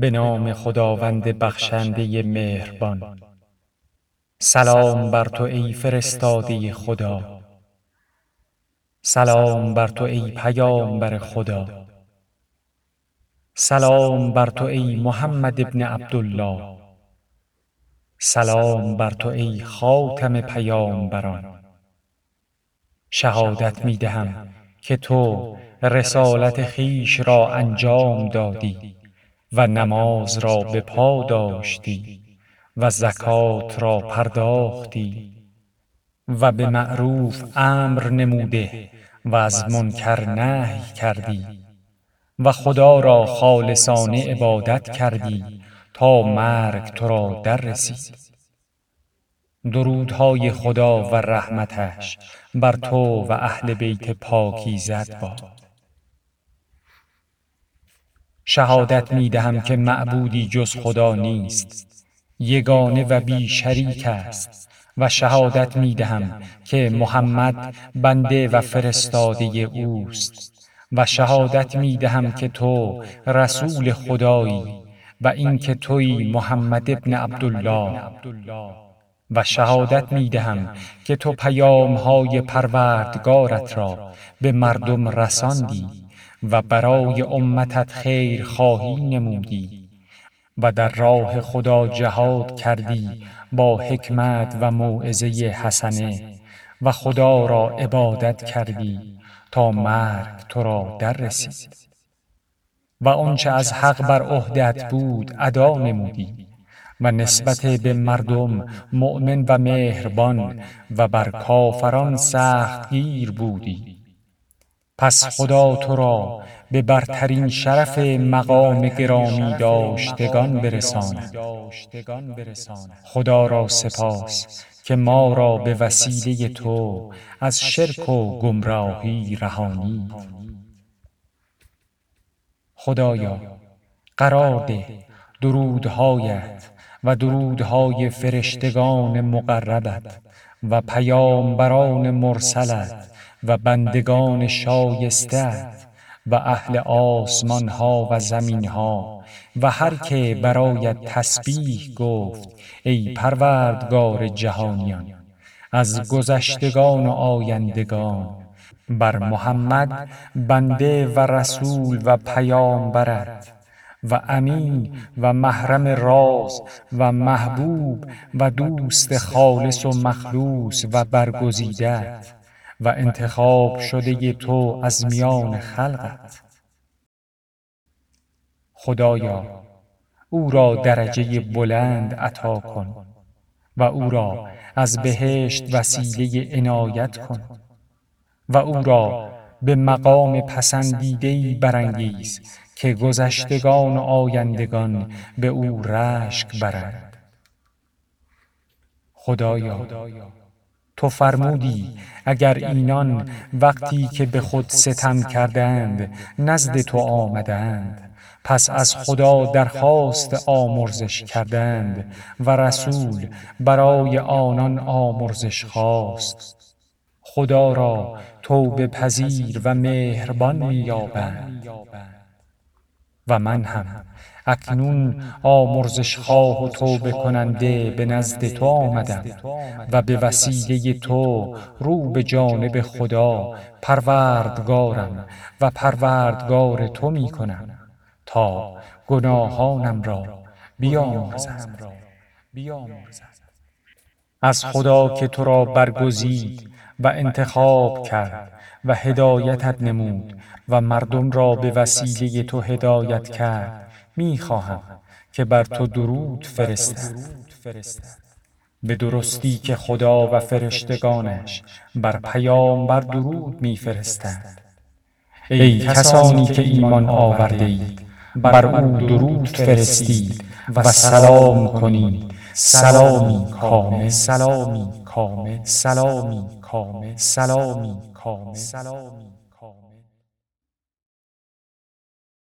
به نام خداوند بخشنده مهربان. سلام بر تو ای فرستاده خدا. سلام بر تو ای پیامبر خدا. سلام بر تو ای محمد ابن عبدالله. سلام بر تو ای خاتم پیامبران. شهادت می دهم که تو رسالت خویش را انجام دادی. و نماز را به پا داشتی و زکات را پرداختی و به معروف امر نموده و از منکر نهی کردی و خدا را خالصانه عبادت کردی تا مرگ تو را در رسید درودهای خدا و رحمتش بر تو و اهل بیت پاکیزت باد. شهادت می دهم که معبودی جز خدا نیست. یگانه و بی شریک است و شهادت می دهم که محمد بنده و فرستاده اوست و شهادت می دهم که تو رسول خدایی و اینکه توی محمد ابن عبدالله. و شهادت می دهم که تو پیام های پروردگارت را به مردم رساندی. و برای امتت خیر خواهی نمودی و در راه خدا جهاد کردی با حکمت و موعظه حسنه و خدا را عبادت کردی تا مرگ تو را در رسید و آنچه از حق بر عهدت بود ادا نمودی و نسبت به مردم مؤمن و مهربان و بر کافران سخت گیر بودی. پس خدا تو را به برترین شرف مقام گرامی داشتگان برساند. خدا را سپاس که ما را به وسیله تو از شرک و گمراهی رهانی. خدایا قرار ده درودهایت و درودهای فرشتگان مقربت و پیامبران مرسلت و بندگان شایستت و اهل آسمان ها و زمین ها و هر که برایت تسبیح گفت ای پروردگار جهانیان از گذشتگان و آیندگان بر محمد بنده و رسول و پیامبرت و امین و محرم راز و محبوب و دوست خالص و مخلوص و برگزیدت. و انتخاب شده تو از میان خلقت. خدایا او را درجه بلند عطا کن و او را از بهشت وسیله عنایت کن و او را به مقام پسندیدهی برانگیز که گذشتگان و آیندگان به او رشک برند. خدایا تو فرمودی اگر اینان وقتی که به خود ستم کردند نزد تو آمدند. پس از خدا درخواست آمرزش کردند و رسول برای آنان آمرزش خواست. خدا را توبه پذیر و مهربان مییابند و من هم. اکنون آمرزش خواه و توبه کننده به نزد تو آمدم و به وسیله تو رو به جانب خدا پروردگارم و پروردگار تو می کنم تا گناهانم را بیامرزد از خدا که تو را برگزید و انتخاب کرد و هدایتت نمود و مردم را به وسیله تو هدایت کرد. می خواهم که بر تو درود فرستد. به درستی که خدا و فرشتگانش بر پیام بر درود می فرستند ای کسانی که ایمان آورده اید بر او درود فرستید و سلام کنید. سلامی کامل سلامی کامل سلامی کامل سلامی کامل سلامی